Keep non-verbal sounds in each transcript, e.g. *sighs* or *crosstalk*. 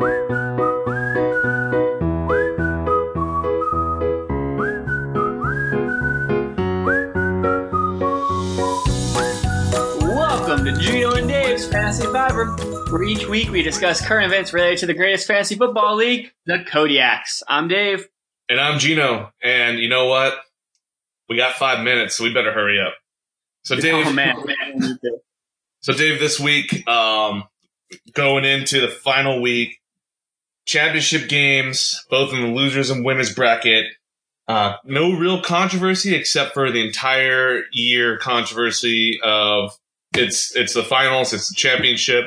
Welcome to Gino and Dave's Fantasy Fiver, where each week we discuss current events related to the greatest fantasy football league, the Kodiaks. I'm Dave. And I'm Gino. And you know what? We got five minutes, so we better hurry up. So Dave, Oh man, man. *laughs* so Dave, this week, um, going into the final week, championship games, both in the losers and winners bracket. Uh, no real controversy except for the entire year controversy of it's it's the finals, it's the championship.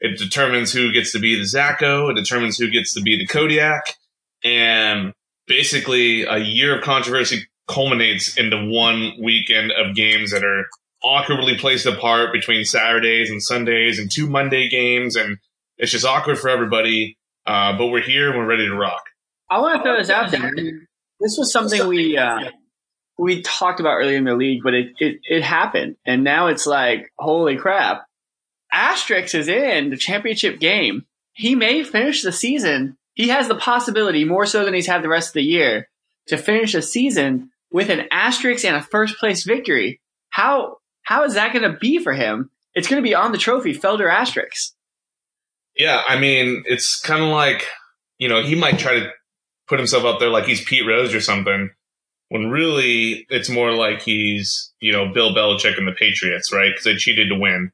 It determines who gets to be the Zacho. It determines who gets to be the Kodiak. And basically, a year of controversy culminates into one weekend of games that are awkwardly placed apart between Saturdays and Sundays and two Monday games. And it's just awkward for everybody. Uh, but we're here and we're ready to rock. I want to throw this out there. This was something we uh, we talked about earlier in the league, but it, it it happened, and now it's like holy crap. Asterix is in the championship game. He may finish the season. He has the possibility, more so than he's had the rest of the year, to finish the season with an asterisk and a first place victory. How how is that going to be for him? It's going to be on the trophy, Felder asterisk. Yeah, I mean, it's kind of like, you know, he might try to put himself up there like he's Pete Rose or something, when really it's more like he's, you know, Bill Belichick and the Patriots, right? Because they cheated to win.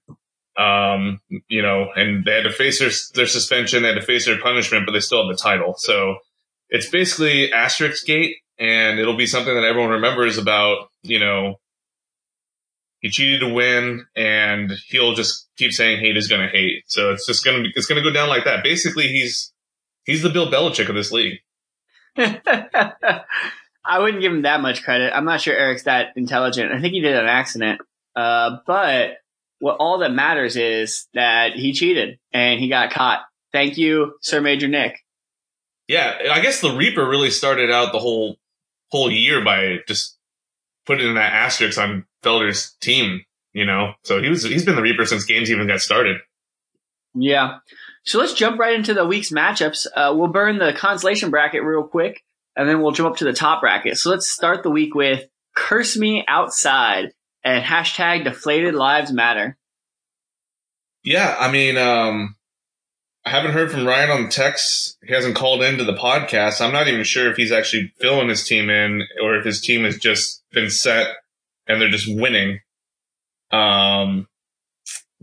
Um, you know, and they had to face their, their suspension, they had to face their punishment, but they still have the title. So it's basically asterisk gate, and it'll be something that everyone remembers about, you know, he cheated to win, and he'll just keep saying hate is going to hate. So it's just going to be, it's going to go down like that. Basically, he's he's the Bill Belichick of this league. *laughs* I wouldn't give him that much credit. I'm not sure Eric's that intelligent. I think he did on accident. Uh, but what all that matters is that he cheated and he got caught. Thank you, Sir Major Nick. Yeah, I guess the Reaper really started out the whole whole year by just putting in that asterisk on Felder's team. You know, so he was he's been the Reaper since games even got started. Yeah. So let's jump right into the week's matchups. Uh, we'll burn the consolation bracket real quick, and then we'll jump up to the top bracket. So let's start the week with "Curse Me Outside" and hashtag Deflated Lives Matter. Yeah, I mean, um, I haven't heard from Ryan on the text. He hasn't called into the podcast. I'm not even sure if he's actually filling his team in or if his team has just been set and they're just winning. Um,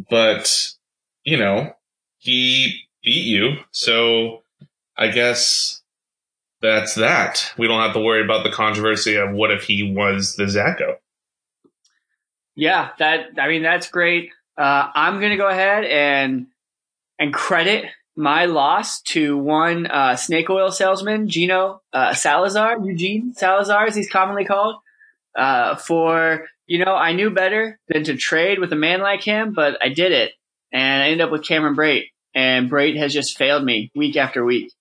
but you know, he beat you, so I guess that's that. We don't have to worry about the controversy of what if he was the Zacho. Yeah, that I mean that's great. Uh, I'm gonna go ahead and and credit my loss to one uh, snake oil salesman, Gino uh, Salazar, Eugene Salazar, as he's commonly called, uh, for you know I knew better than to trade with a man like him, but I did it, and I ended up with Cameron Brate, and Brate has just failed me week after week.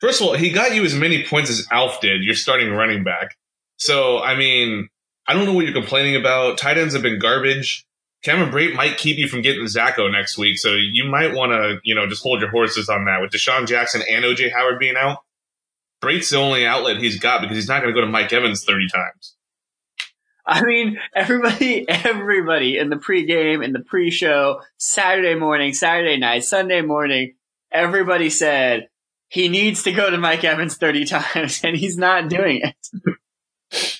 First of all, he got you as many points as Alf did. You're starting running back. So, I mean, I don't know what you're complaining about. Tight ends have been garbage. Cameron Brate might keep you from getting Zacho next week. So you might want to, you know, just hold your horses on that with DeSean Jackson and OJ Howard being out. Brate's the only outlet he's got because he's not going to go to Mike Evans 30 times. *laughs* I mean, everybody, everybody in the pregame, in the pre-show, Saturday morning, Saturday night, Sunday morning, everybody said he needs to go to Mike Evans 30 *laughs* times and he's not doing it.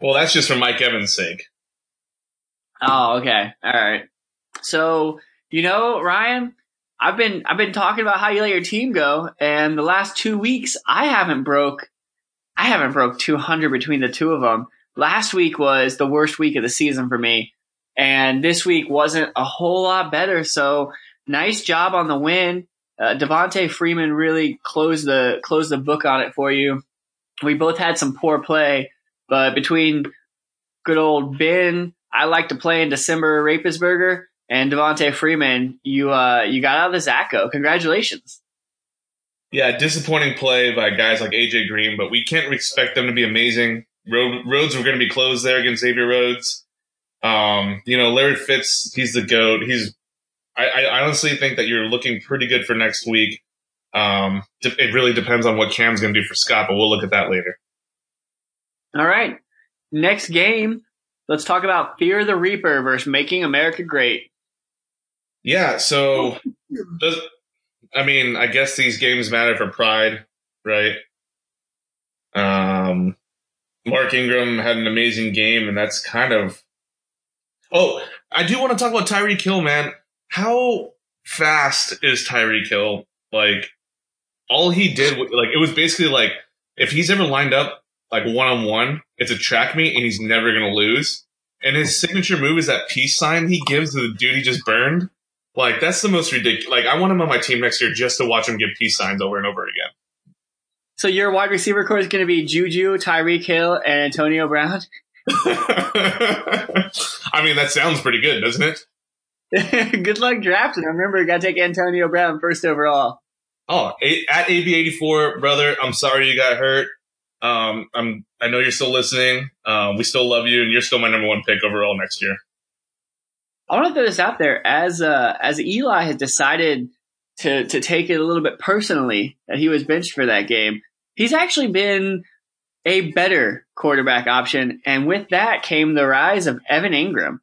Well, that's just for Mike Evans' sake. Oh, okay. All right. So, you know, Ryan, I've been, I've been talking about how you let your team go and the last two weeks I haven't broke, I haven't broke 200 between the two of them. Last week was the worst week of the season for me. And this week wasn't a whole lot better. So nice job on the win. Uh, Devonta Freeman really closed the, closed the book on it for you. We both had some poor play, but between good old Ben, I like to play in December Rapisburger and Devonta Freeman, you, uh, you got out of the Zacho. Congratulations. Yeah, disappointing play by guys like AJ Green, but we can't expect them to be amazing. Road, roads were going to be closed there against Xavier Rhodes. Um, you know, Larry Fitz, he's the goat. He's, I, I honestly think that you're looking pretty good for next week. Um, it really depends on what Cam's going to do for Scott, but we'll look at that later. All right. Next game, let's talk about Fear the Reaper versus Making America Great. Yeah, so does I mean, I guess these games matter for pride, right? Um Mark Ingram had an amazing game, and that's kind of Oh, I do want to talk about Tyreek Hill, man. How fast is Tyreek Hill? Like all he did like it was basically like if he's ever lined up like one on one, it's a track meet and he's never gonna lose. And his signature move is that peace sign he gives to the dude he just burned. Like that's the most ridiculous. Like I want him on my team next year just to watch him give peace signs over and over again. So your wide receiver core is going to be Juju, Tyreek Hill, and Antonio Brown. *laughs* I mean, that sounds pretty good, doesn't it? good luck drafting. I remember, you got to take Antonio Brown first overall. Oh, at AB84, brother, I'm sorry you got hurt. Um, I'm, I know you're still listening. Um, we still love you, and you're still my number one pick overall next year. I want to throw this out there as uh, as Eli has decided to to take it a little bit personally that he was benched for that game. He's actually been a better quarterback option, and with that came the rise of Evan Engram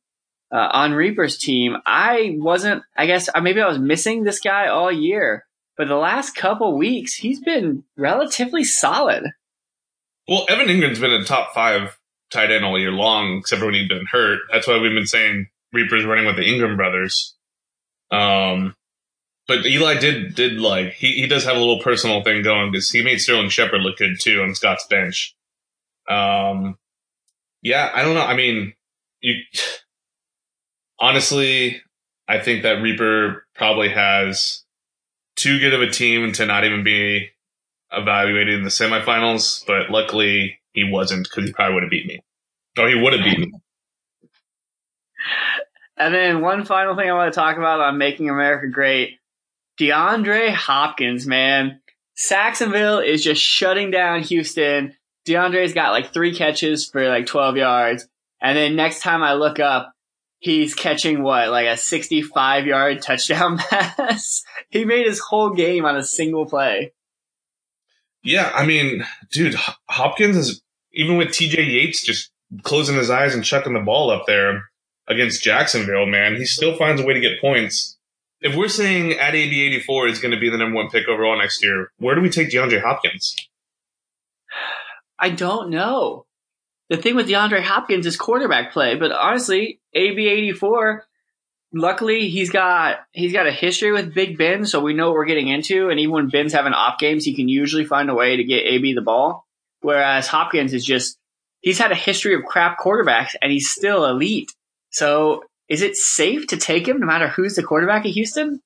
uh, on Reaper's team. I wasn't, I guess, uh, maybe I was missing this guy all year, but the last couple weeks he's been relatively solid. Well, Evan Engram's been a top five tight end all year long, except for when he's been hurt. That's why we've been saying Reaper's running with the Ingram brothers. Um, but Eli did did like he, he does have a little personal thing going because he made Sterling Shepard look good too on Scott's bench. Um, yeah, I don't know. I mean, you honestly, I think that Reaper probably has too good of a team to not even be evaluated in the semifinals. But luckily, he wasn't because he probably would have beat me. Oh, he would have beat me. And then one final thing I want to talk about on Making America Great. DeAndre Hopkins, man. Sacksonville is just shutting down Houston. DeAndre's got like three catches for like 12 yards. And then next time I look up, he's catching what, like a 65 yard touchdown *laughs* pass. he made his whole game on a single play. Yeah, I mean, dude, Hopkins is even with TJ Yates just closing his eyes and chucking the ball up there against Jacksonville, man, he still finds a way to get points. If we're saying at AB84 is going to be the number one pick overall next year, where do we take DeAndre Hopkins? I don't know. The thing with DeAndre Hopkins is quarterback play, but honestly, AB84, luckily he's got he's got a history with Big Ben, so we know what we're getting into. And even when Ben's having off games, he can usually find a way to get AB the ball. Whereas Hopkins is just he's had a history of crap quarterbacks, and he's still elite. So is it safe to take him no matter who's the quarterback at Houston?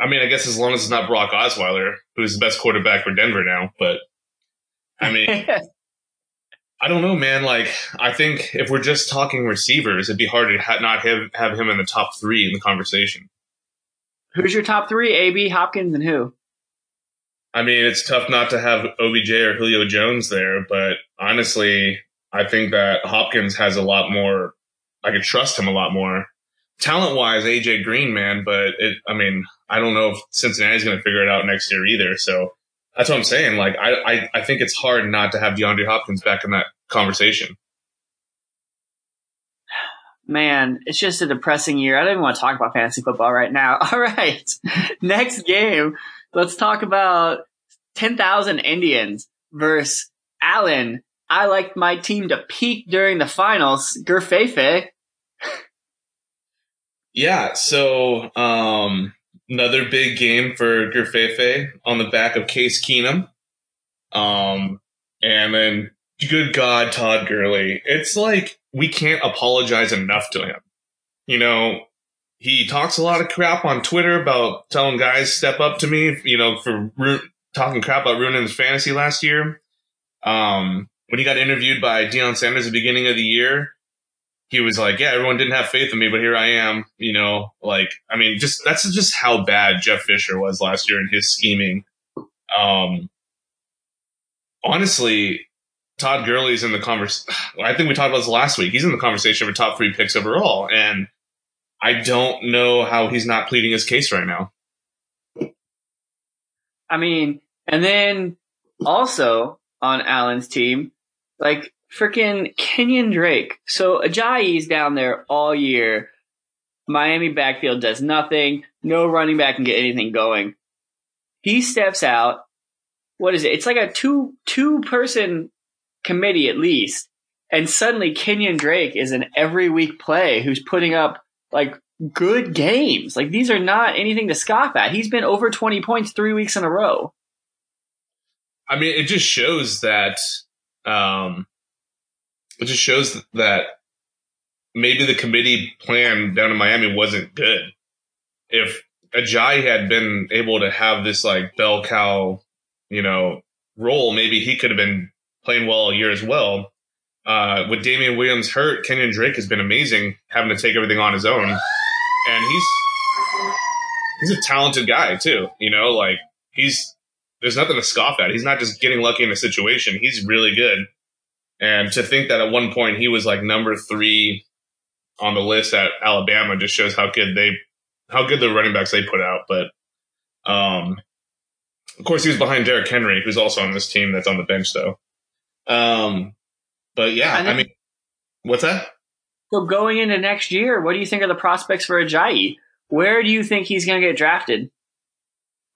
I mean, I guess as long as it's not Brock Osweiler, who's the best quarterback for Denver now. But I mean, *laughs* I don't know, man. Like, I think if we're just talking receivers, it'd be hard to ha- not have, have him in the top three in the conversation. Who's your top three? AB, Hopkins, and who? I mean, it's tough not to have OBJ or Julio Jones there, but honestly, I think that Hopkins has a lot more I could trust him a lot more. Talent wise, AJ Green, man, but it, I mean, I don't know if Cincinnati's going to figure it out next year either. So that's what I'm saying. Like, I, I, I think it's hard not to have DeAndre Hopkins back in that conversation. Man, it's just a depressing year. I don't even want to talk about fantasy football right now. *laughs* All right. Next game. Let's talk about 10,000 Indians versus Allen. I liked my team to peak during the finals. Gerfefe. Yeah, so um, another big game for Gerfefe on the back of Case Keenum. Um, and then, good God, Todd Gurley. It's like we can't apologize enough to him. You know, he talks a lot of crap on Twitter about telling guys step up to me, you know, for ru- talking crap about ruining his fantasy last year. Um, when he got interviewed by Deion Sanders at the beginning of the year, he was like, "Yeah, everyone didn't have faith in me, but here I am." You know, like I mean, just that's just how bad Jeff Fisher was last year in his scheming. Um, honestly, Todd Gurley's in the conversation. I think we talked about this last week. He's in the conversation for top three picks overall, and I don't know how he's not pleading his case right now. I mean, and then also on Allen's team, like freaking Kenyan Drake. So Ajayi's down there all year. Miami backfield does nothing. No running back can get anything going. He steps out. What is it? It's like a two two person committee at least. And suddenly Kenyan Drake is an every week play who's putting up like good games. Like these are not anything to scoff at. He's been over 20 points three weeks in a row. I mean, it just shows that, um, it just shows that maybe the committee plan down in Miami wasn't good. If Ajayi had been able to have this like bell cow, you know, role, maybe he could have been playing well a year as well. Uh, with Damien Williams hurt, Kenyan Drake has been amazing, having to take everything on his own, and he's he's a talented guy too. You know, like he's there's nothing to scoff at. He's not just getting lucky in a situation. He's really good. And to think that at one point he was like number three on the list at Alabama just shows how good they, how good the running backs they put out. But, um, of course he was behind Derrick Henry, who's also on this team that's on the bench though. Um, but yeah, I mean, what's that? So going into next year, what do you think are the prospects for Ajayi? Where do you think he's going to get drafted?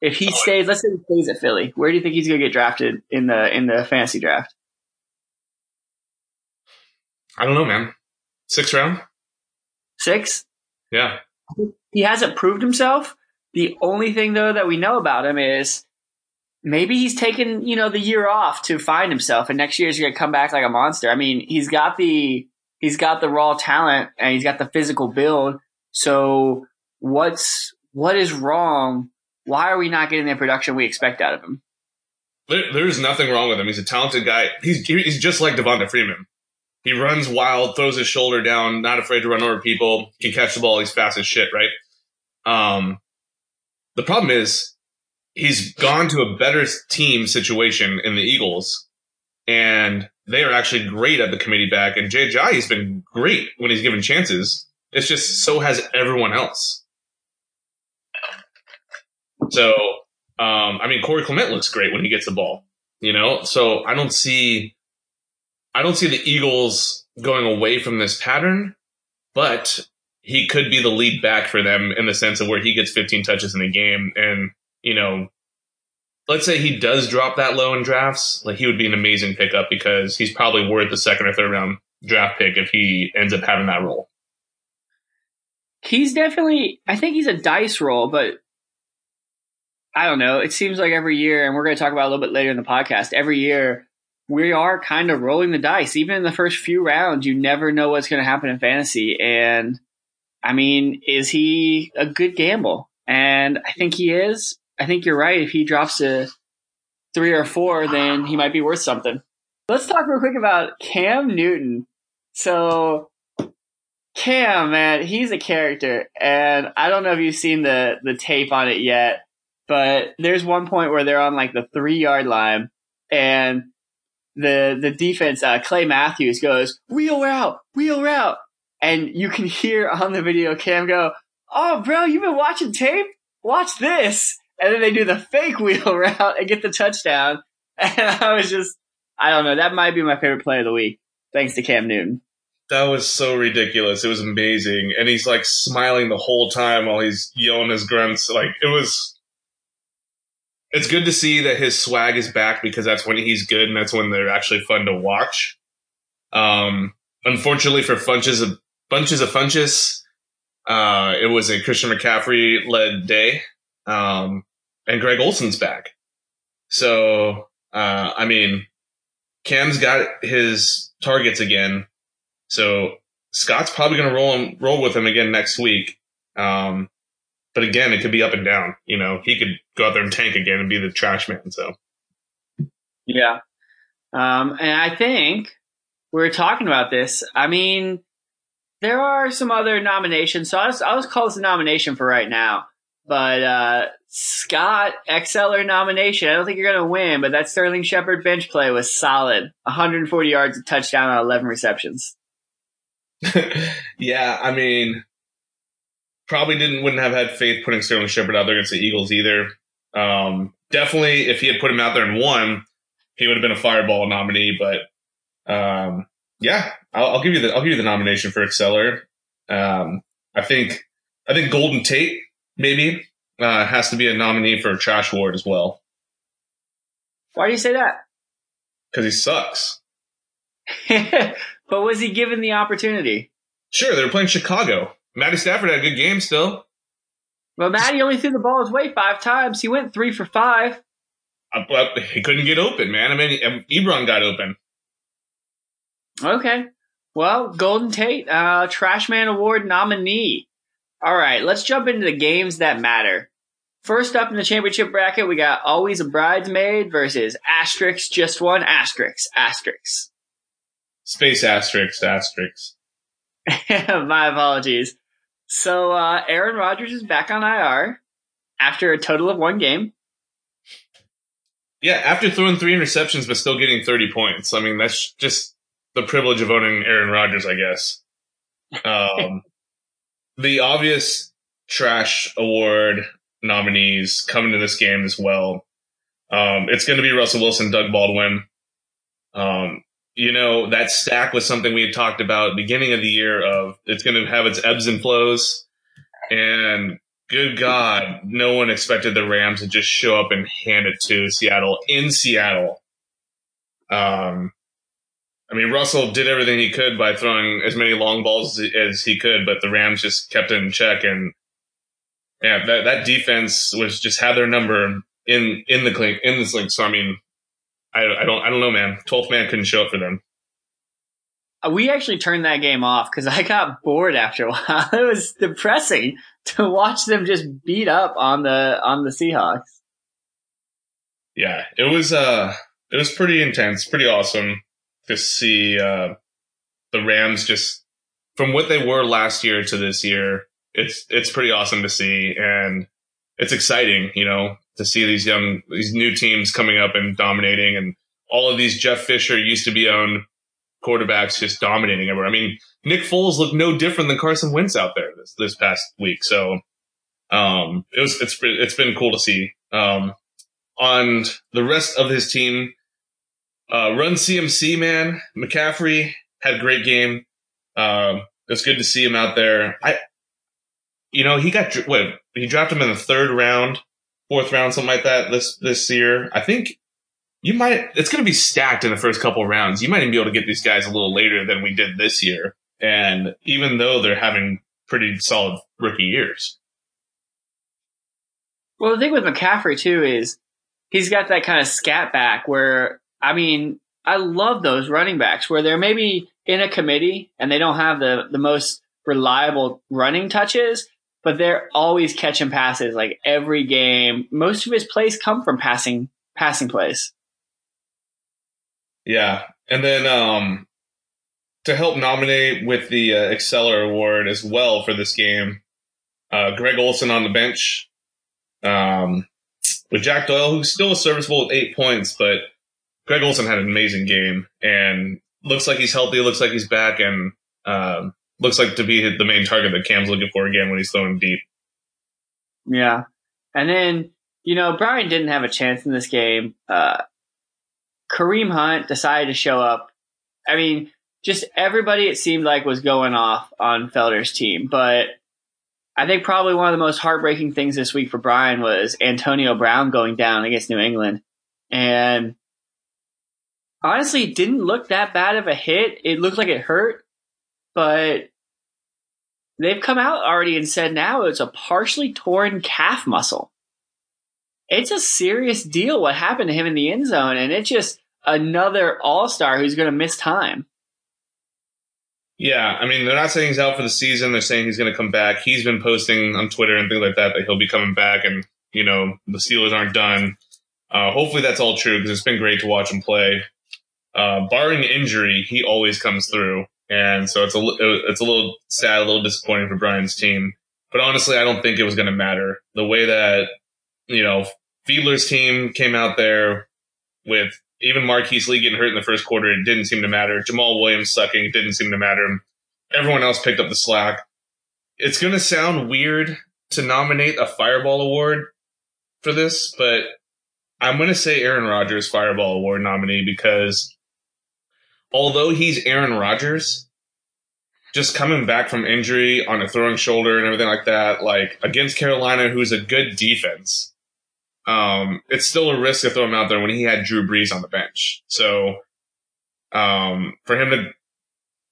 If he oh, stays, let's say he stays at Philly, where do you think he's going to get drafted in the in the fantasy draft? I don't know, man. Six round. Six. Yeah. He hasn't proved himself. The only thing though that we know about him is maybe he's taken you know the year off to find himself, and next year he's going to come back like a monster. I mean, he's got the he's got the raw talent and he's got the physical build. So what's what is wrong why are we not getting the production we expect out of him? There, there's nothing wrong with him. He's a talented guy. He's he's just like Devonta Freeman. He runs wild, throws his shoulder down, not afraid to run over people. Can catch the ball. He's fast as shit, right? Um, the problem is he's gone to a better team situation in the Eagles, and they are actually great at the committee back. And Jay has been great when he's given chances. It's just so has everyone else. So, um, I mean, Corey Clement looks great when he gets the ball, you know? So I don't see, I don't see the Eagles going away from this pattern, but he could be the lead back for them in the sense of where he gets 15 touches in a game. And, you know, let's say he does drop that low in drafts, like he would be an amazing pickup because he's probably worth the second or third round draft pick if he ends up having that role. He's definitely, I think he's a dice roll, but I don't know. It seems like every year, and we're going to talk about a little bit later in the podcast, every year we are kind of rolling the dice. Even in the first few rounds, you never know what's going to happen in fantasy. And I mean, is he a good gamble? And I think he is. I think you're right. If he drops to three or four, then he might be worth something. Let's talk real quick about Cam Newton. So Cam, man, he's a character, and I don't know if you've seen the the tape on it yet, but there's one point where they're on like the three yard line and the the defense, uh, Clay Matthews goes, wheel route, wheel route. And you can hear on the video cam go, Oh, bro, you've been watching tape? Watch this. And then they do the fake *laughs* wheel route and get the touchdown. *laughs* And I was just, I don't know, that might be my favorite play of the week. Thanks to Cam Newton. That was so ridiculous. It was amazing. And he's like smiling the whole time while he's yelling his grunts. Like it was, it's good to see that his swag is back because that's when he's good and that's when they're actually fun to watch. Um, unfortunately for Funches of bunches of Funches, uh, it was a Christian McCaffrey led day. Um, and Greg Olsen's back. So, uh, I mean, Cam's got his targets again. So Scott's probably going to roll him, roll with him again next week. Um, but again, it could be up and down. You know, he could go out there and tank again and be the trash man. So, yeah. Um, and I think we are talking about this. I mean, there are some other nominations. So I'll just, I'll just call this a nomination for right now. But uh, Scott Exceller nomination. I don't think you're going to win, but that Sterling Shepard bench play was solid. 140 yards, a touchdown on 11 receptions. *laughs* yeah, I mean, probably didn't wouldn't have had faith putting Sterling Shepard out there against the Eagles either. Um, definitely, if he had put him out there and won, he would have been a Fireball nominee. But um, yeah, I'll, I'll, give you the I'll give you the nomination for Exceller. Um, I think I think Golden Tate maybe uh, has to be a nominee for Trash Award as well. Why do you say that? Because he sucks. *laughs* but was he given the opportunity? Sure, they were playing Chicago. Matty Stafford had a good game still. Well, Matty only threw the ball his way five times. He went three for five. Uh, but he couldn't get open, man. I mean, Ebron got open. Okay. Well, Golden Tate, uh, Trashman Award nominee. All right, let's jump into the games that matter. First up in the championship bracket, we got Always a Bridesmaid versus Asterix, just one Asterix, Asterix. Space Asterix, Asterix. *laughs* My apologies. So, uh, Aaron Rodgers is back on IR after a total of one game. Yeah, after throwing three interceptions but still getting 30 points. I mean, that's just the privilege of owning Aaron Rodgers, I guess. Um, *laughs* the obvious trash award nominees coming to this game as well. Um, it's going to be Russell Wilson, Doug Baldwin. Um, you know, that stack was something we had talked about beginning of the year of it's going to have its ebbs and flows. And good God, no one expected the Rams to just show up and hand it to Seattle in Seattle. Um, I mean, Russell did everything he could by throwing as many long balls as he could, but the Rams just kept it in check. And yeah, that, that defense was just had their number in, in the clink, in the link. So, I mean, I, I don't, I don't know, man. 12th man couldn't show up for them. Uh, we actually turned that game off because I got bored after a *laughs* while. It was depressing to watch them just beat up on the, on the Seahawks. Yeah, it was, uh, it was pretty intense, pretty awesome to see uh, the Rams just from what they were last year to this year. It's it's pretty awesome to see, and it's exciting, you know, to see these young these new teams coming up and dominating, and all of these Jeff Fisher used to be owned quarterbacks just dominating everywhere. I mean, Nick Foles looked no different than Carson Wentz out there this this past week. So um, it was it's it's been cool to see. Um, on the rest of his team, uh, run CMC, man. McCaffrey had a great game. Um, it's good to see him out there. I, you know, he got what he dropped him in the third round, fourth round, something like that this this year. I think you might. It's going to be stacked in the first couple rounds. You might even be able to get these guys a little later than we did this year. And even though they're having pretty solid rookie years. Well, the thing with McCaffrey too is he's got that kind of scat back where I mean, I love those running backs where they're maybe in a committee and they don't have the, the most reliable running touches, but they're always catching passes like every game. Most of his plays come from passing passing plays. Yeah. And then um to help nominate with the uh, Award as well for this game, uh, Greg Olsen on the bench. Um, with Jack Doyle, who still was serviceable with eight points, but Greg Olsen had an amazing game and looks like he's healthy, looks like he's back, and um, looks like to be the main target that Cam's looking for again when he's throwing deep. Yeah. And then, you know, Brian didn't have a chance in this game. Uh, Kareem Hunt decided to show up. I mean, just everybody it seemed like was going off on Felder's team, but I think probably one of the most heartbreaking things this week for Brian was Antonio Brown going down against New England. And honestly it didn't look that bad of a hit. It looked like it hurt, but they've come out already and said now it's a partially torn calf muscle. It's a serious deal what happened to him in the end zone, and it's just another all star who's going to miss time. Yeah, I mean, they're not saying he's out for the season. They're saying he's going to come back. He's been posting on Twitter and things like that that he'll be coming back, and you know the Steelers aren't done. Uh, hopefully that's all true because it's been great to watch him play uh, barring injury, he always comes through, and so it's a uh, it's a little sad, a little disappointing for Brian's team. But honestly, I don't think it was going to matter. The way that you know Fiedler's team came out there with even Marquise Lee getting hurt in the first quarter, it didn't seem to matter. Jamaal Williams sucking, it didn't seem to matter. Everyone else picked up the slack. It's going to sound weird to nominate a Fireball Award for this, but I'm going to say Aaron Rodgers Fireball Award nominee because although he's Aaron Rodgers, just coming back from injury on a throwing shoulder and everything like that, like against Carolina, who's a good defense, um, it's still a risk to throw him out there when he had Drew Brees on the bench. So, um, for him to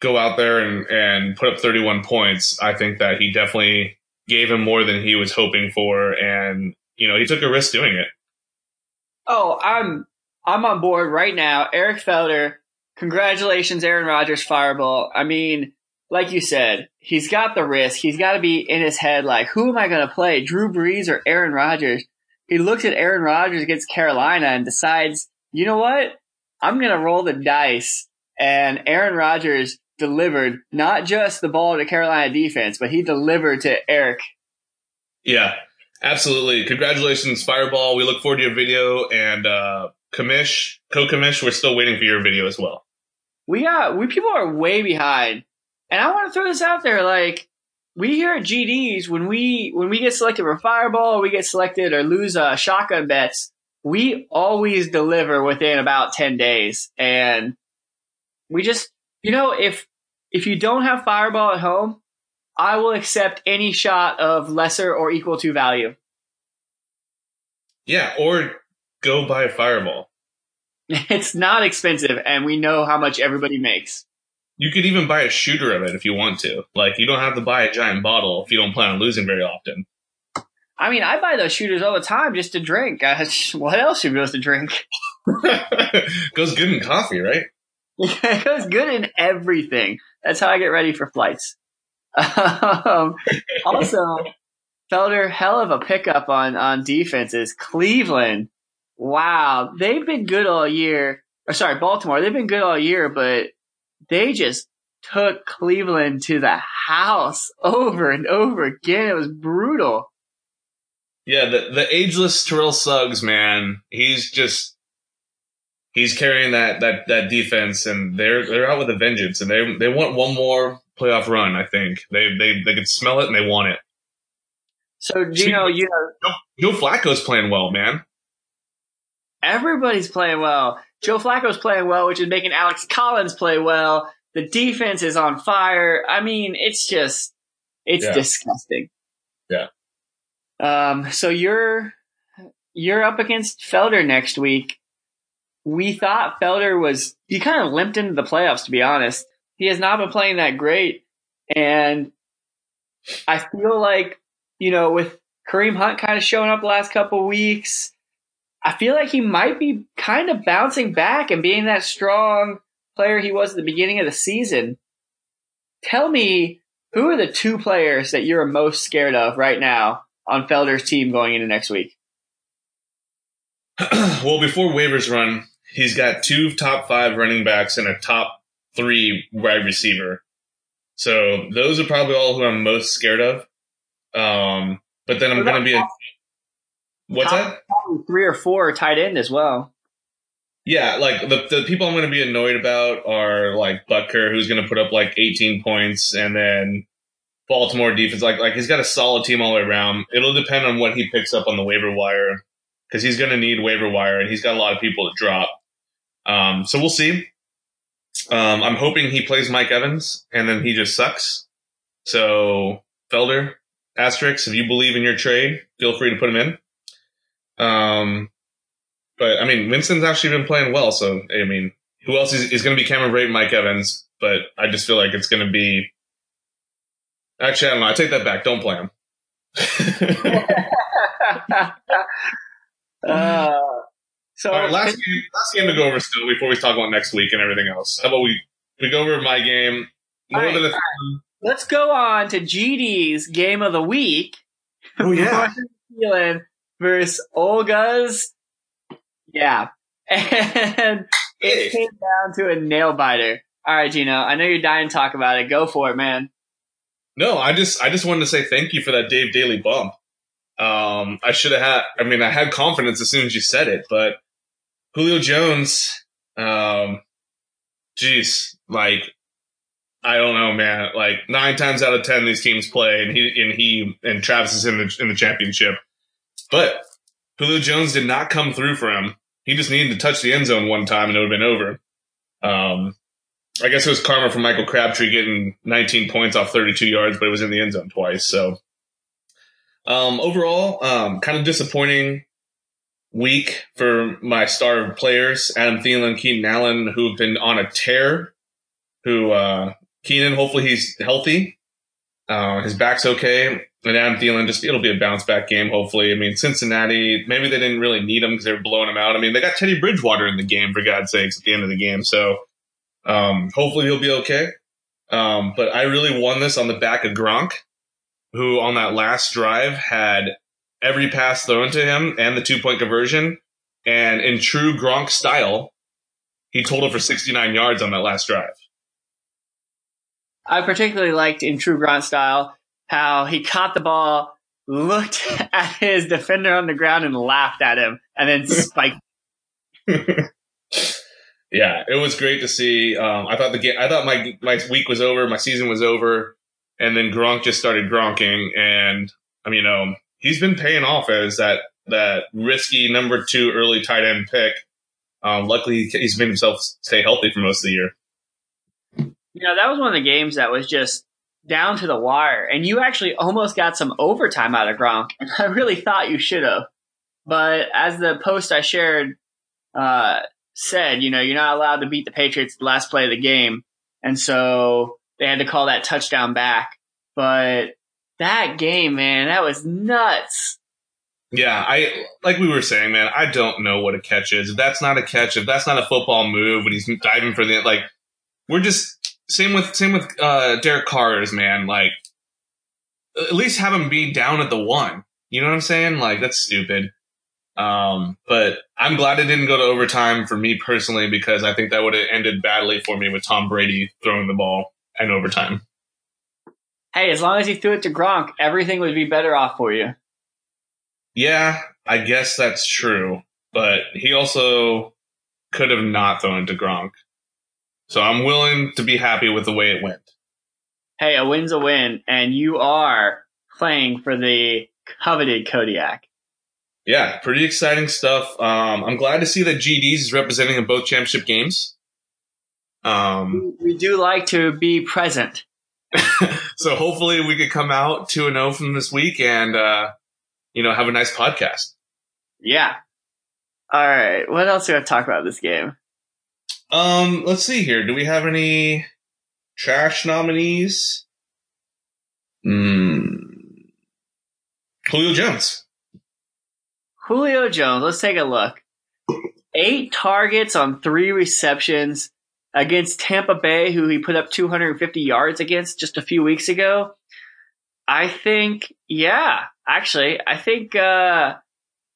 go out there and, and put up 31 points, I think that he definitely gave him more than he was hoping for. And, you know, he took a risk doing it. Oh, I'm, I'm on board right now. Eric Felder. Congratulations, Aaron Rodgers fireball. I mean, like you said, he's got the risk. He's got to be in his head like, who am I going to play, Drew Brees or Aaron Rodgers? He looks at Aaron Rodgers against Carolina and decides, you know what? I'm going to roll the dice. And Aaron Rodgers delivered not just the ball to Carolina defense, but he delivered to Eric. Yeah, absolutely. Congratulations, Fireball. We look forward to your video and, uh, Commish, co-commish, we're still waiting for your video as well. We got, we people are way behind and I want to throw this out there, like we here at GDs, when we when we get selected for Fireball, or we get selected or lose uh, shotgun bets, we always deliver within about ten days, and we just, you know, if if you don't have Fireball at home, I will accept any shot of lesser or equal to value. Yeah, or go buy a Fireball. *laughs* It's not expensive, and we know how much everybody makes. You could even buy a shooter of it if you want to. Like, you don't have to buy a giant bottle if you don't plan on losing very often. I mean, I buy those shooters all the time just to drink. what else should goes to drink? *laughs* *laughs* goes good in coffee, right? it goes good in everything. That's how I get ready for flights. Um, also, Felder, hell of a pickup on on defenses. Cleveland, wow, they've been good all year. Or sorry, Baltimore, they've been good all year, but they just took Cleveland to the house *laughs* over and over again. It was brutal. Yeah, the the ageless Terrell Suggs, man, he's just he's carrying that that that defense, and they're they're out with a vengeance, and they they want one more playoff run. I think they they they can smell it and they want it. So Gino, you know, Joe, Joe Flacco's playing well, man. Everybody's playing well. Joe Flacco's playing well, which is making Alex Collins play well. The defense is on fire. I mean, it's just, it's yeah. disgusting. Yeah. Um, so you're, you're up against Felder next week. We thought Felder was, he kind of limped into the playoffs, to be honest. He has not been playing that great. And I feel like, you know, with Kareem Hunt kind of showing up the last couple weeks, I feel like he might be kind of bouncing back and being that strong player he was at the beginning of the season. Tell me, who are the two players that you're most scared of right now on Felder's team going into next week? *clears throat* well, before waivers run, he's got two top five running backs and a top three wide receiver. So those are probably all who I'm most scared of. Um, but then I'm going to be a What's that? Three or four tight end as well. Yeah, like the the people I'm going to be annoyed about are like Butker, who's going to put up like 18 points, and then Baltimore defense. Like like he's got a solid team all the way around. It'll depend on what he picks up on the waiver wire because he's going to need waiver wire, and he's got a lot of people to drop. Um, so we'll see. Um, I'm hoping he plays Mike Evans, and then he just sucks. So Felder, asterisk, if you believe in your trade, feel free to put him in. Um, but I mean, Winston's actually been playing well. So I mean, who else is, is going to be Cameron Brate, Mike Evans? But I just feel like it's going to be. Actually, I don't know. I take that back. Don't play him. *laughs* uh, so All right, last game, last game to go over still before we talk about next week and everything else. How about we we go over my game more right, than a, right. Let's go on to GD's game of the week. Oh yeah, *laughs* versus Olga's. Yeah. *laughs* And it came down to a nail biter. All right, Gino, I know you're dying to talk about it. Go for it, man. No, I just I just wanted to say thank you for that Dave Daly bump. Um, I should have had. I mean, I had confidence as soon as you said it, but Julio Jones, um, geez, like I don't know, man. Like nine times out of ten, these teams play, and he and he and Travis is in the in the championship. But Julio Jones did not come through for him. He just needed to touch the end zone one time and it would have been over. Um, I guess it was karma for Michael Crabtree getting 19 points off 32 yards, but it was in the end zone twice. So um, overall, um, kind of disappointing week for my star players, Adam Thielen, Keenan Allen, who have been on a tear. Who uh, Keenan, hopefully he's healthy. Uh, his back's okay. And Adam Thielen, just it'll be a bounce back game. Hopefully, I mean Cincinnati. Maybe they didn't really need him because they were blowing him out. I mean, they got Teddy Bridgewater in the game for God's sakes at the end of the game. So um, hopefully he'll be okay. Um, but I really won this on the back of Gronk who on that last drive had every pass thrown to him and the two point conversion. And in true Gronk style, he totaled for 69 yards on that last drive. I particularly liked in true Gronk style how he caught the ball, looked *laughs* at his defender on the ground and laughed at him and then *laughs* spiked. yeah, it was great to see. Um, I thought the game, I thought my, my week was over. My season was over and then Gronk just started gronking, and I mean, you know, he's been paying off as that that risky number two early tight end pick. Um, luckily, he's made himself stay healthy for most of the year. You know, that was one of the games that was just down to the wire, and you actually almost got some overtime out of Gronk, and I really thought you should have. But as the post I shared uh, said, you know, you're not allowed to beat the Patriots the last play of the game, and so they had to call that touchdown back. But that game, man, that was nuts. Yeah, I like we were saying, man. I don't know what a catch is. If that's not a catch, if that's not a football move, when he's diving for the like, we're just same with same with uh, Derek Carr's man. Like, at least have him be down at the one. You know what I'm saying? Like that's stupid. Um, but I'm glad it didn't go to overtime for me personally because I think that would have ended badly for me with Tom Brady throwing the ball and overtime. Hey, as long as he threw it to Gronk, everything would be better off for you. Yeah, I guess that's true. But he also could have not thrown it to Gronk. So I'm willing to be happy with the way it went. Hey, a win's a win, and you are playing for the coveted Kodiak. Yeah, pretty exciting stuff. Um, I'm glad to see that GDs is representing in both championship games. Um, we do like to be present. *laughs* so hopefully we could come out 2 and 0 from this week and, uh, you know, have a nice podcast. Yeah. All right. What else do we have to talk about this game? Um, let's see here. Do we have any trash nominees? Hmm. Julio Jones. Julio Jones. Let's take a look. Eight targets on three receptions against Tampa Bay, who he put up 250 yards against just a few weeks ago. I think, yeah, actually, I think, uh,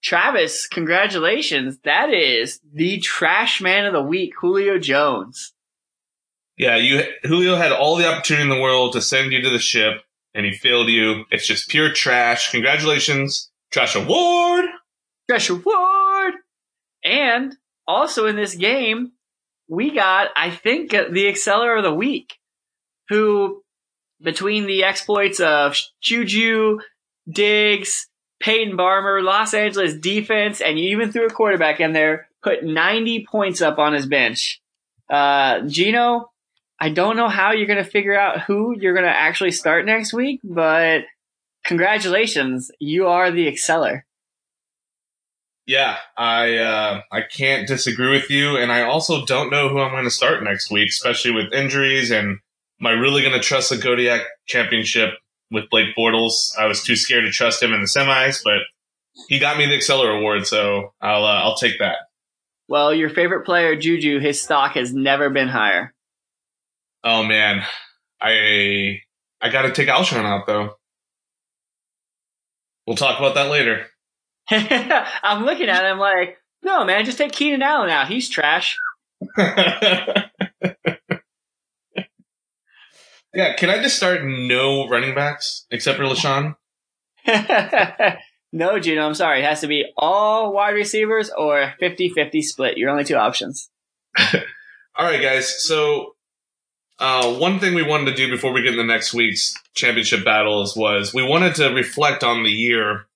Travis, congratulations. That is the trash man of the week, Julio Jones. Yeah, you Julio had all the opportunity in the world to send you to the ship, and he failed you. It's just pure trash. Congratulations, trash award. Trash award. And also in this game, we got, I think, the Exceller of the Week, who, between the exploits of Juju, Diggs, Peyton Barber, Los Angeles defense, and you even threw a quarterback in there, put 90 points up on his bench. Uh, Gino, I don't know how you're going to figure out who you're going to actually start next week, but congratulations. You are the Exceller. Yeah, I uh, I can't disagree with you, and I also don't know who I'm going to start next week, especially with injuries. And am I really going to trust the Kodiak Championship with Blake Bortles? I was too scared to trust him in the semis, but he got me the Exceller Award, so I'll uh, I'll take that. Well, your favorite player, Juju, his stock has never been higher. Oh man, I I got to take Alshon out though. We'll talk about that later. *laughs* I'm looking at him like, no, man, just take Keenan Allen out. He's trash. *laughs* yeah, can I just start no running backs except for LeSean? *laughs* no, Gino, I'm sorry. It has to be all wide receivers or 50 50 split. Your only two options. *laughs* all right, guys. So, uh, one thing we wanted to do before we get into next week's championship battles was we wanted to reflect on the year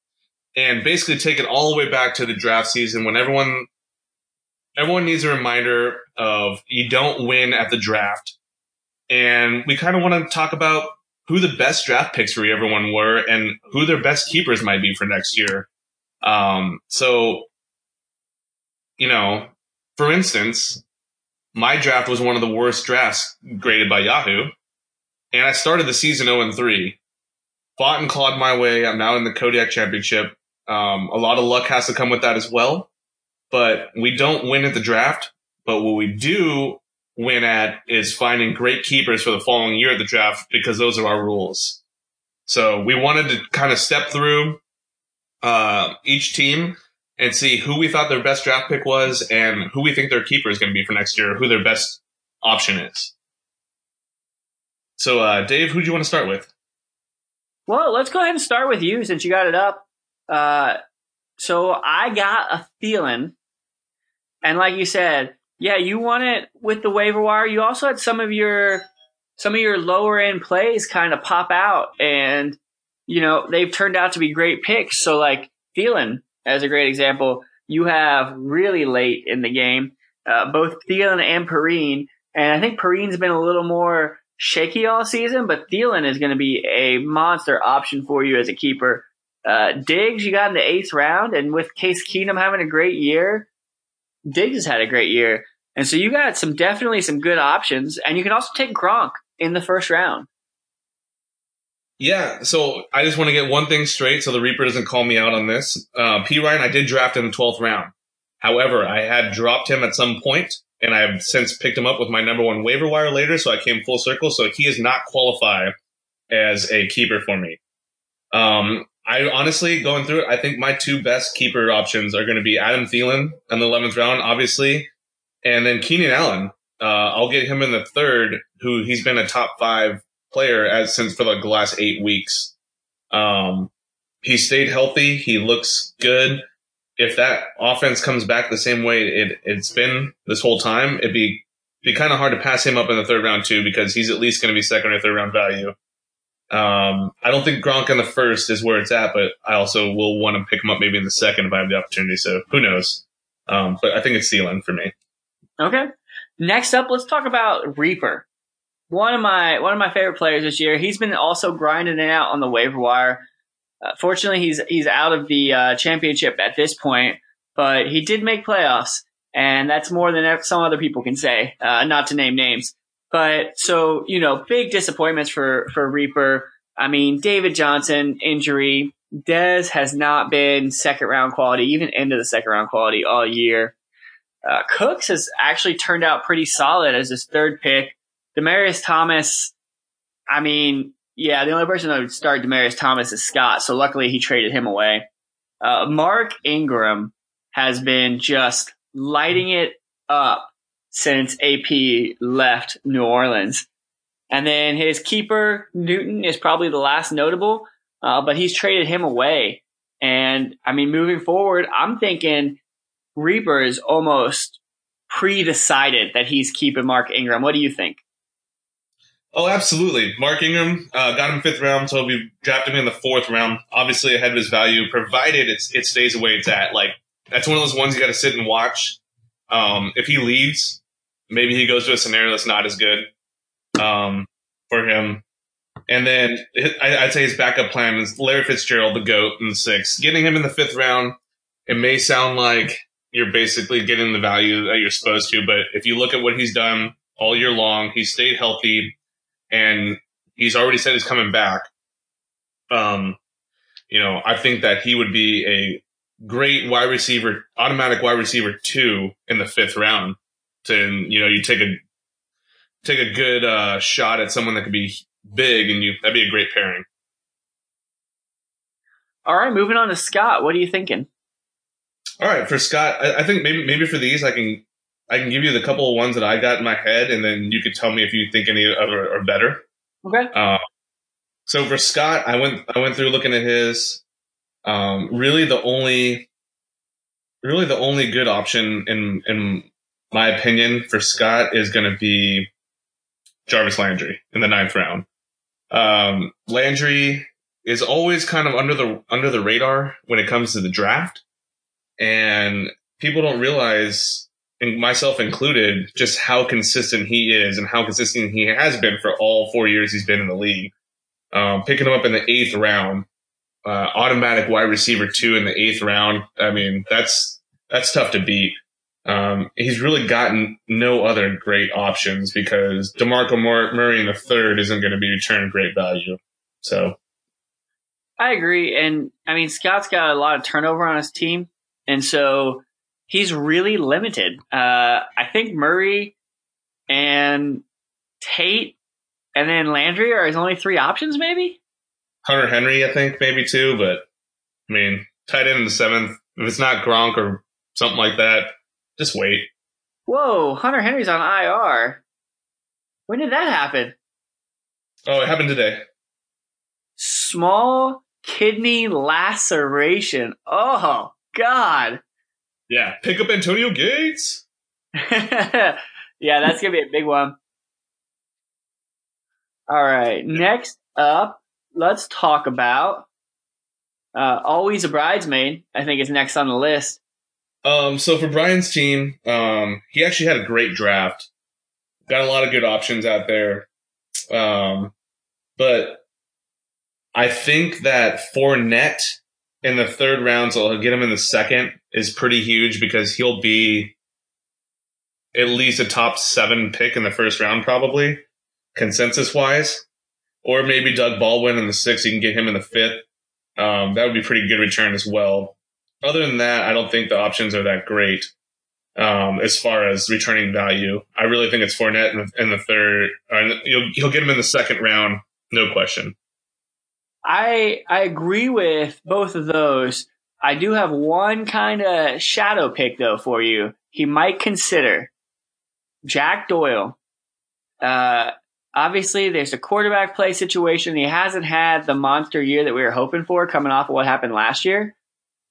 and basically take it all the way back to the draft season when everyone everyone needs a reminder of you don't win at the draft. And we kind of want to talk about who the best draft picks for everyone were and who their best keepers might be for next year. Um, so, you know, for instance, my draft was one of the worst drafts graded by Yahoo. And I started the season 0 and 3. Fought and clawed my way. I'm now in the Kodiak Championship. Um, a lot of luck has to come with that as well. But we don't win at the draft. But what we do win at is finding great keepers for the following year of the draft because those are our rules. So we wanted to kind of step through uh, each team and see who we thought their best draft pick was and who we think their keeper is going to be for next year, who their best option is. So, uh, Dave, who do you want to start with? Well, let's go ahead and start with you since you got it up. Uh, so I got a feeling, and like you said, yeah, you won it with the waiver wire. You also had some of your some of your lower end plays kind of pop out, and you know they've turned out to be great picks. So like Thielen as a great example, you have really late in the game uh, both Thielen and Perine, and I think Perine's been a little more shaky all season, but Thielen is going to be a monster option for you as a keeper. Uh, Diggs, you got in the eighth round, and with Case Keenum having a great year, Diggs has had a great year. And so you got some definitely some good options, and you can also take Gronk in the first round. Yeah, so I just want to get one thing straight so the Reaper doesn't call me out on this. Uh, Perine, I did draft in the 12th round. However, I had dropped him at some point, and I've since picked him up with my number one waiver wire later, so I came full circle. So he is not qualify as a keeper for me. Um, I honestly, going through it, I think my two best keeper options are going to be Adam Thielen in the 11th round, obviously, and then Keenan Allen. Uh, I'll get him in the third, who he's been a top five player as since for like the last eight weeks. Um, he stayed healthy. He looks good. If that offense comes back the same way it, it's been this whole time, it'd be, be kind of hard to pass him up in the third round too, because he's at least going to be second or third round value. Um, I don't think Gronk in the first is where it's at, but I also will want to pick him up maybe in the second if I have the opportunity. So who knows? Um, but I think it's Thielen for me. Okay. Next up, let's talk about Reaper. One of my one of my favorite players this year. He's been also grinding it out on the waiver wire. Uh, fortunately, he's he's out of the uh, championship at this point, but he did make playoffs, and that's more than some other people can say. Uh, not to name names, but so you know, big disappointments for for Reaper. I mean, David Johnson injury. Dez has not been second round quality, even into the second round quality all year. Uh, Cooks has actually turned out pretty solid as his third pick. Demaryius Thomas, I mean, yeah, the only person that would start Demaryius Thomas is Scott, so luckily he traded him away. Uh, Mark Ingram has been just lighting it up since AP left New Orleans. And then his keeper, Newton, is probably the last notable, uh, but he's traded him away. And I mean, moving forward, I'm thinking Reaper is almost pre-decided that he's keeping Mark Ingram. What do you think? Oh, absolutely. Mark Ingram uh, got him fifth round, so we drafted him in the fourth round. Obviously ahead of his value, provided it's, it stays the way it's at. Like that's one of those ones you got to sit and watch. Um, if he leaves, maybe he goes to a scenario that's not as good um, for him. And then I, would say his backup plan is Larry Fitzgerald, the GOAT, in the sixth. Getting him in the fifth round, it may sound like you're basically getting the value that you're supposed to. But if you look at what he's done all year long, he's stayed healthy and he's already said he's coming back. Um, you know, I think that he would be a great wide receiver, automatic wide receiver two in the fifth round. To you know, you take a take a good uh, shot at someone that could be big, and you that'd be a great pairing. All right, moving on to Scott. What are you thinking? All right, for Scott, I, I, think maybe maybe for these I can I can give you the couple of ones that I got in my head, and then you could tell me if you think any of are, are better. Okay. Uh, so for Scott, I went I went through looking at his. Um, really, the only, really the only good option in in my opinion for Scott is going to be Jarvis Landry in the ninth round. Um, Landry is always kind of under the under the radar when it comes to the draft, and people don't realize, and myself included, just how consistent he is and how consistent he has been for all four years he's been in the league. Um, picking him up in the eighth round, uh, automatic wide receiver two in the eighth round. I mean, that's that's tough to beat. Um, he's really gotten no other great options because DeMarco Murray in the third isn't going to be returned great value. So I agree. And I mean, Scott's got a lot of turnover on his team. And so he's really limited. Uh, I think Murray and Tate and then Landry are his only three options, maybe? Hunter Henry, I think, maybe too. But I mean, tight end in the seventh. If it's not Gronk or something like that, just wait. Whoa, Hunter Henry's on IR. When did that happen? Oh, it happened today. Small kidney laceration. Oh, God. *laughs* Yeah, pick up Antonio Gates. yeah, that's going to be a big one. All right, next up, let's talk about uh, Always a Bridesmaid, I think is next on the list. Um, so for Brian's team, um, he actually had a great draft. Got a lot of good options out there. Um, but I think that Fournette in the third round, so he'll get him in the second, is pretty huge because he'll be at least a top seven pick in the first round, probably consensus wise. Or maybe Doug Baldwin in the sixth. You can get him in the fifth. Um, that would be pretty good return as well. Other than that, I don't think the options are that great um, as far as returning value. I really think it's Fournette in the, in the third. Uh, you'll, you'll get him in the second round, no question. I I agree with both of those. I do have one kind of shadow pick though for you. He might consider Jack Doyle. Uh, obviously, there's a quarterback play situation. He hasn't had the monster year that we were hoping for, coming off of what happened last year.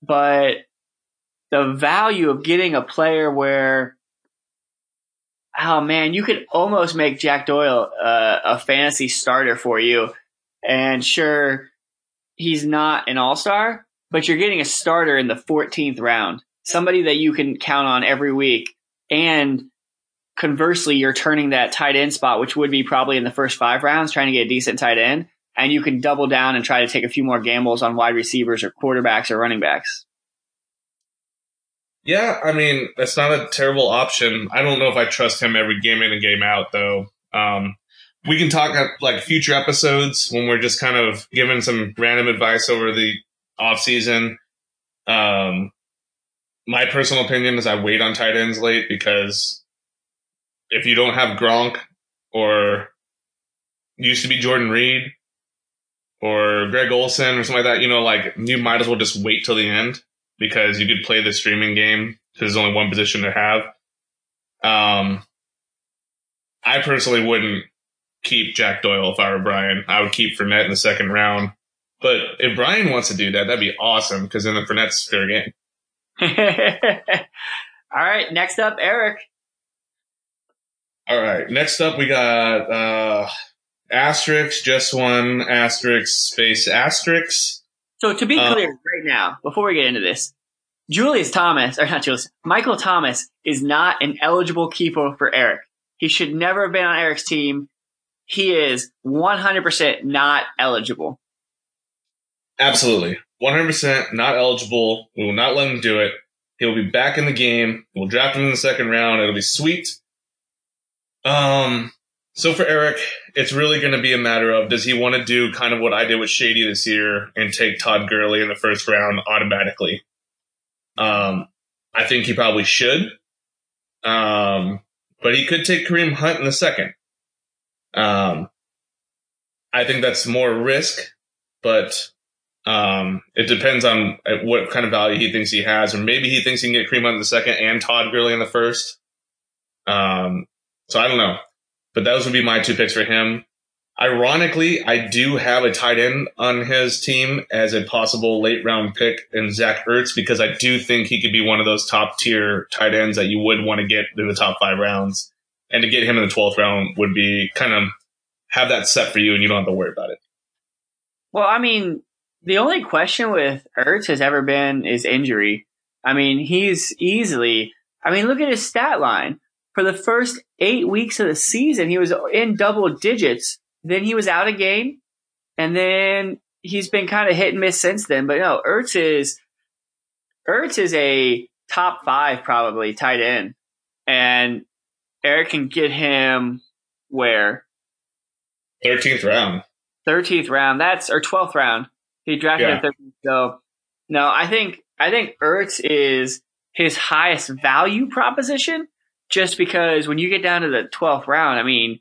But the value of getting a player where, oh man, you could almost make Jack Doyle uh, a fantasy starter for you and sure, he's not an all star, but you're getting a starter in the 14th round, somebody that you can count on every week. And conversely, you're turning that tight end spot, which would be probably in the first five rounds, trying to get a decent tight end. And you can double down and try to take a few more gambles on wide receivers or quarterbacks or running backs. Yeah, I mean, that's not a terrible option. I don't know if I trust him every game in and game out, though. Um, we can talk like future episodes when we're just kind of giving some random advice over the off season. Um, my personal opinion is I wait on tight ends late because if you don't have Gronk or used to be Jordan Reed or Greg Olsen or something like that, you know, like you might as well just wait till the end because you could play the streaming game because there's only one position to have. Um, I personally wouldn't keep Jack Doyle if I were Brian. I would keep Fournette in the second round. But if Brian wants to do that, that'd be awesome because then the Fournette's fair game. *laughs* All right, next up, Eric. All right, next up we got uh asterisk, just one asterisk, space asterisk. So to be uh, clear right now, before we get into this, Julius Thomas, or not Julius, Michael Thomas is not an eligible keeper for Eric. He should never have been on Eric's team he is 100% not eligible. Absolutely. 100% not eligible. We will not let him do it. He'll be back in the game. We'll draft him in the second round. It'll be sweet. Um, so for Eric, it's really going to be a matter of does he want to do kind of what I did with Shady this year and take Todd Gurley in the first round automatically? Um, I think he probably should. Um, but he could take Kareem Hunt in the second. Um, I think that's more risk, but um, it depends on uh, what kind of value he thinks he has, or maybe he thinks he can get Kareem Hunt in the second and Todd Gurley in the first. Um, so I don't know, but those would be my two picks for him. Ironically, I do have a tight end on his team as a possible late round pick in Zach Ertz because I do think he could be one of those top tier tight ends that you would want to get in the top five rounds and to get him in the 12th round would be kind of have that set for you and you don't have to worry about it. Well, I mean, the only question with Ertz has ever been is injury. I mean, he's easily. I mean, look at his stat line. For the first eight weeks of the season, he was in double digits. Then he was out a game, and then he's been kind of hit and miss since then. But no, Ertz is Ertz is a top five probably tight end, and Eric can get him where thirteenth round, thirteenth round. That's or twelfth round. He drafted yeah. thirteenth. So no, I think I think Ertz is his highest value proposition, just because when you get down to the twelfth round, I mean,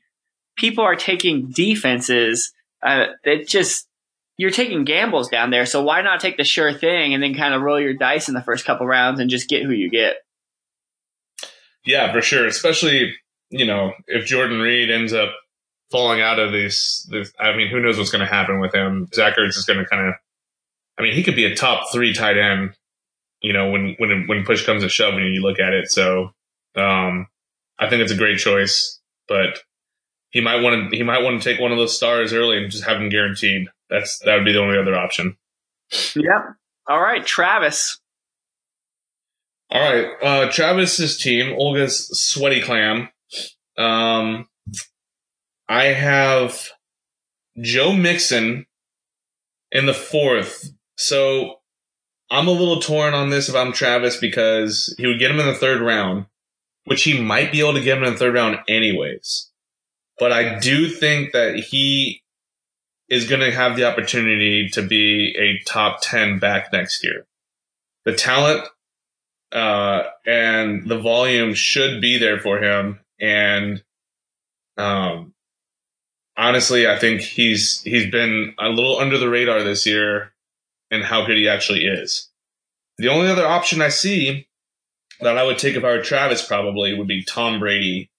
people are taking defenses. Uh, it just you're taking gambles down there. So why not take the sure thing and then kind of roll your dice in the first couple rounds and just get who you get? Yeah, for sure. Especially, you know, if Jordan Reed ends up falling out of this I mean, who knows what's going to happen with him? Zach Ertz is going to kind of, I mean, he could be a top three tight end, you know, when, when, when push comes to shove and you look at it. So, um, I think it's a great choice, but he might want to, he might want to take one of those stars early and just have him guaranteed. That's that would be the only other option. Yep. All right, Travis. All right, uh, Travis's team, Olga's sweaty clam. Um, I have Joe Mixon in the fourth. So I'm a little torn on this if I'm Travis because he would get him in the third round, which he might be able to get him in the third round anyways. But I do think that he is going to have the opportunity to be a top 10 back next year. The talent uh, and the volume should be there for him. And um, honestly, I think he's he's been a little under the radar this year and how good he actually is. The only other option I see that I would take if I were Travis probably would be Tom Brady.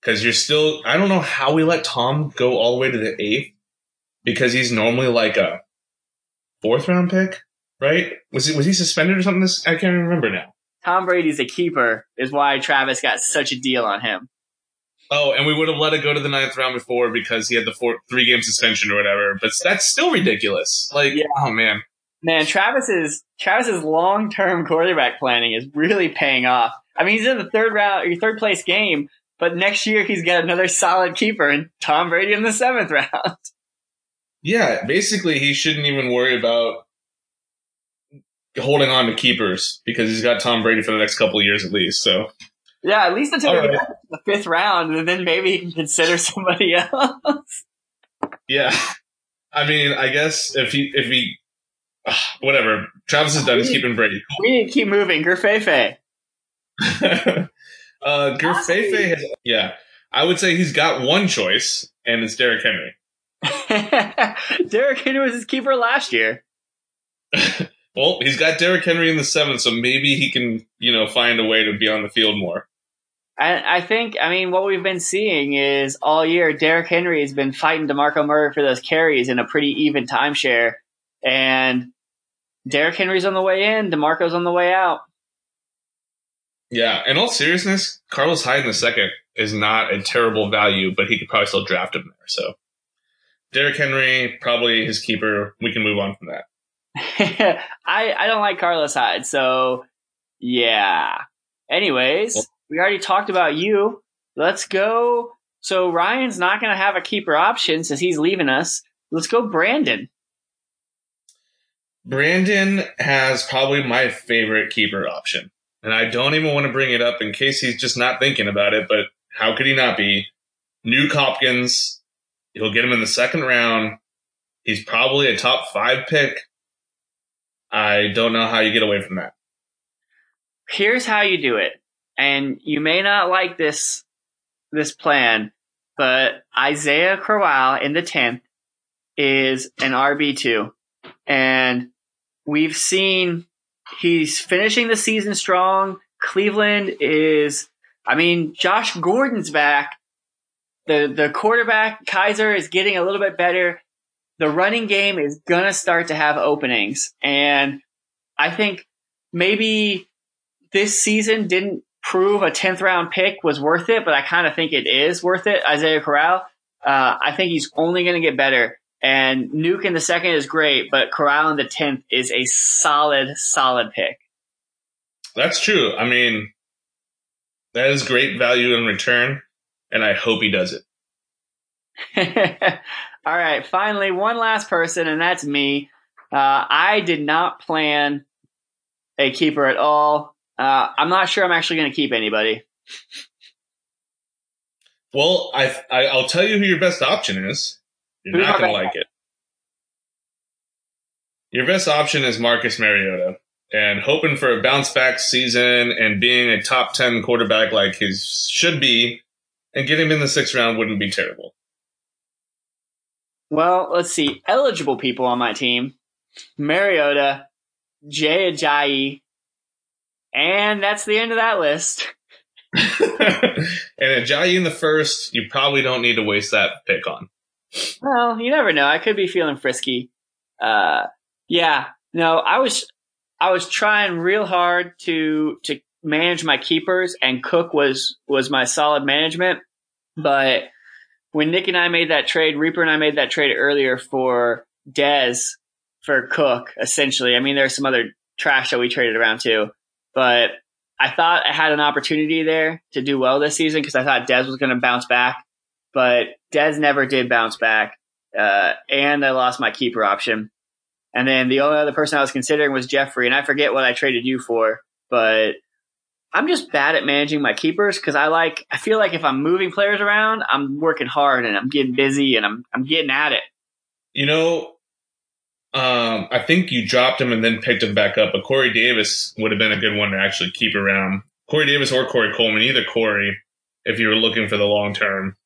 Because you're still, I don't know how we let Tom go all the way to the eighth because he's normally like a fourth round pick, right? Was he was he suspended or something? This I can't remember now. Tom Brady's a keeper, is why Travis got such a deal on him. Oh, and we would have let it go to the ninth round before because he had the four, three game suspension or whatever. But that's still ridiculous. Like, yeah. oh man, man, Travis's Travis's long term *laughs* quarterback planning is really paying off. I mean, he's in the third round, or third place game, but next year he's got another solid keeper and Tom Brady in the seventh *laughs* round. Yeah, basically, he shouldn't even worry about holding on to keepers because he's got Tom Brady for the next couple of years at least. So yeah, at least until right. the fifth round, and then maybe he can consider *laughs* somebody else. Yeah, I mean, I guess if he if he uh, whatever Travis is done, he's keeping Brady. We need to keep moving. Gerfefe. *laughs* uh, Gerfefe has yeah. I would say he's got one choice, and it's Derrick Henry. *laughs* *laughs* Derrick Henry was his keeper last year. well, he's got Derrick Henry in the seventh, so maybe he can, you know, find a way to be on the field more. I, I think, I mean, what we've been seeing is all year, Derrick Henry has been fighting DeMarco Murray for those carries in a pretty even timeshare. And Derrick Henry's on the way in, DeMarco's on the way out. Yeah, in all seriousness, Carlos Hyde in the second is not a terrible value, but he could probably still draft him there. So Derrick Henry, probably his keeper. We can move on from that. *laughs* I I don't like Carlos Hyde, so yeah. Anyways, well, we already talked about you. Let's go. So Ryan's not going to have a keeper option since he's leaving us. Let's go, Brandon. Brandon has probably my favorite keeper option. And I don't even want to bring it up in case he's just not thinking about it, but how could he not be? Nuke Hopkins He'll get him in the second round. He's probably a top five pick. I don't know how you get away from that. Here's how you do it. And you may not like this this plan, but Isaiah Crowell in the 10th is an RB2. And we've seen he's finishing the season strong. Cleveland is, I mean, Josh Gordon's back the the quarterback Kizer, is getting a little bit better. The running game is gonna start to have openings, and I think maybe this season didn't prove a tenth round pick was worth it, but I kind of think it is worth it. Isaiah Crowell, uh, I think he's only going to get better. And Nuke in the second is great, but Crowell in the tenth is a solid, solid pick. That's true. I mean, that is great value in return, and I hope he does it. *laughs* All right, finally, one last person, and that's me. Uh, I did not plan a keeper at all. Uh, I'm not sure I'm actually going to keep anybody. *laughs* Well, I, I will tell you who your best option is. You're Who's not going to like it. Your best option is Marcus Mariota, and hoping for a bounce back season and being a top ten quarterback like he should be, and getting him in the sixth round wouldn't be terrible. Well, let's see. Eligible people on my team Mariota, Jay Ajayi, and that's the end of that list. *laughs* *laughs* and Ajayi in the first, you probably don't need to waste that pick on. Well, you never know. I could be feeling frisky. Uh, yeah, no, I was, I was trying real hard to, to manage my keepers and Cook was, was my solid management. But when Nick and I made that trade, Reaper and I made that trade earlier for Dez for Cook, essentially. I mean, there's some other trash that we traded around too, but I thought I had an opportunity there to do well this season because I thought Dez was going to bounce back, but Dez never did bounce back. Uh, and I lost my keeper option. And then the only other person I was considering was Jeffrey, and I forget what I traded you for, but I'm just bad at managing my keepers because I like I feel like if I'm moving players around, I'm working hard and I'm getting busy and I'm I'm getting at it. You know, um, I think you dropped him and then picked him back up, but Corey Davis would have been a good one to actually keep around. Corey Davis or Corey Coleman, either Corey, if you were looking for the long term.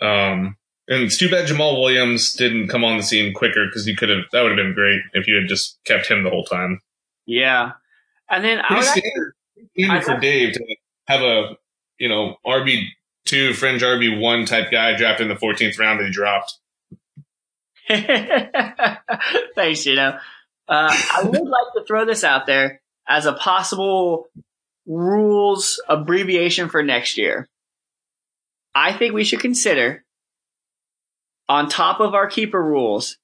Um, and it's too bad Jamaal Williams didn't come on the scene quicker because you could have that would have been great if you had just kept him the whole time. Yeah, and then I would standard, standard for Dave to have a you know RB two fringe RB one type guy drafted in the fourteenth round that he dropped. *laughs* Thanks, you know. Uh, I would *laughs* like to throw this out there as a possible rules abbreviation for next year. I think we should consider, on top of our keeper rules,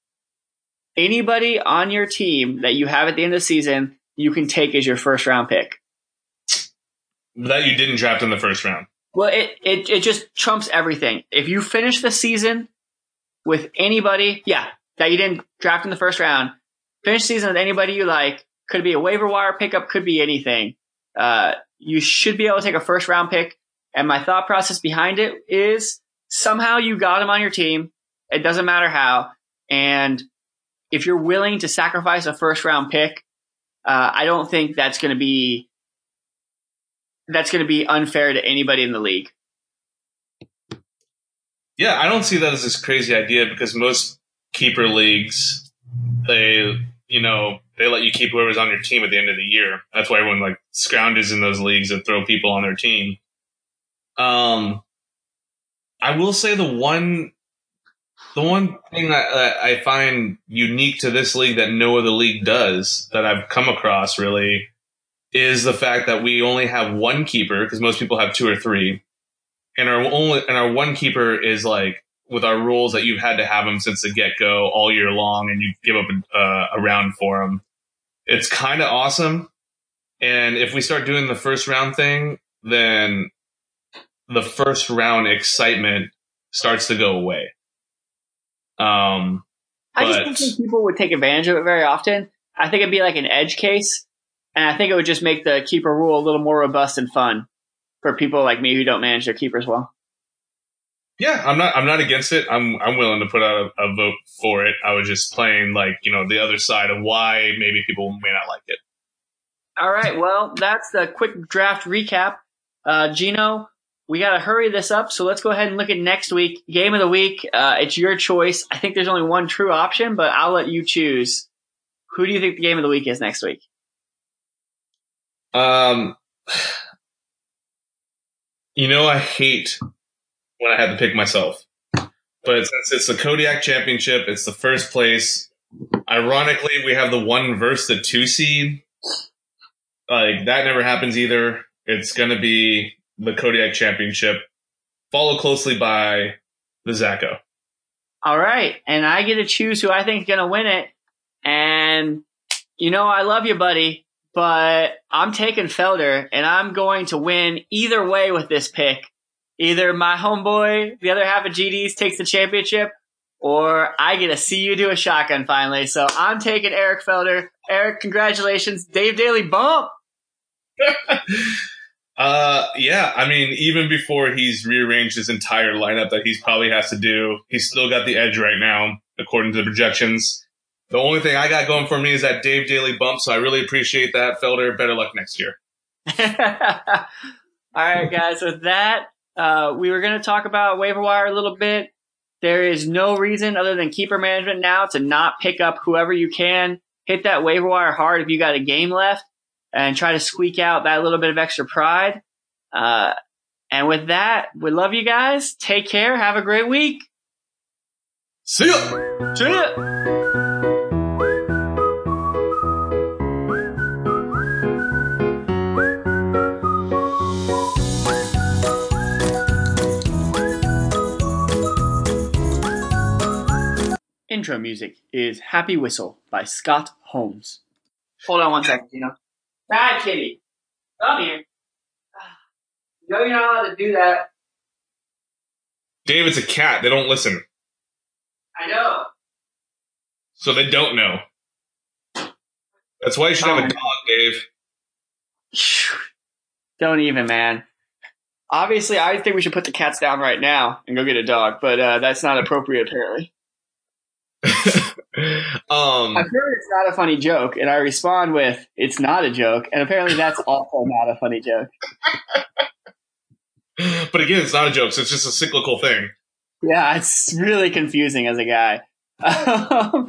anybody on your team that you have at the end of the season you can take as your first round pick. That you didn't draft in the first round. Well, it, it, it just trumps everything. If you finish the season with anybody, yeah, that you didn't draft in the first round, finish the season with anybody you like, could be a waiver wire pickup, could be anything. Uh, you should be able to take a first round pick. And my thought process behind it is somehow you got him on your team. It doesn't matter how. And if you're willing to sacrifice a first round pick, uh, I don't think that's going to be that's going to be unfair to anybody in the league. Yeah, I don't see that as this crazy idea because most keeper leagues, they, you know, they let you keep whoever's on your team at the end of the year. That's why everyone like scrounges in those leagues and throw people on their team. Um, I will say the one, the one thing that, that I find unique to this league that no other league does that I've come across really is the fact that we only have one keeper because most people have two or three, and our only and our one keeper is like with our rules that you've had to have him since the get go all year long, and you give up a, uh, a round for him. It's kind of awesome, and if we start doing the first round thing, then the first round excitement starts to go away. Um, I just But- think people would take advantage of it very often. I think it'd be like an edge case, and I think it would just make the keeper rule a little more robust and fun for people like me who don't manage their keepers well. Yeah, I'm not. I'm not against it. I'm. I'm willing to put out a, a vote for it. I was just playing like you know the other side of why maybe people may not like it. All right, well, that's the quick draft recap. Uh, Gino, we got to hurry this up, so let's go ahead and look at next week. Game of the week, uh, it's your choice. I think there's only one true option, but I'll let you choose. Who do you think the game of the week is next week? Um, you know, I hate when I have to pick myself, but since it's the Kodiak Championship, it's the first place. Ironically, we have the one versus the two seed. Like that never happens either. It's to be the Kodiak Championship, followed closely by the Zacho. All right, and I get to choose who I think is going to win it. And you know, I love you, buddy, but I'm taking Felder, and I'm going to win either way with this pick. Either my homeboy, the other half of GDs, takes the championship, or I get to see you do a shotgun finally. So I'm taking Eric Felder. Eric, congratulations. Dave Daly bump. *laughs* uh, yeah, I mean, even before he's rearranged his entire lineup that he's probably has to do, he's still got the edge right now, according to the projections. The only thing I got going for me is that Dave Daly bump, so I really appreciate that. Felder, better luck next year. *laughs* All right, guys. With that, uh, we were going to talk about waiver wire a little bit. There is no reason other than keeper management now to not pick up whoever you can. Hit that waiver wire hard if you got a game left and try to squeak out that little bit of extra pride. Uh, and with that, we love you guys. Take care. Have a great week. See ya. See ya. Intro music is Happy Whistle by Scott Holmes. Hold on one second, you know. Bad kitty. Come here. *sighs* You know you're not allowed to do that. Dave, it's a cat. They don't listen. I know. So they don't know. That's why you should have a Oh. dog, Dave. *sighs* Don't even, man. Obviously, I think we should put the cats down right now and go get a dog, but uh, that's not appropriate, apparently. *laughs* um, I've heard it's not a funny joke, and I respond with, it's not a joke, and apparently that's *laughs* also not a funny joke. but again, it's not a joke, so it's just a cyclical thing. Yeah, it's really confusing as a guy. *laughs* Um,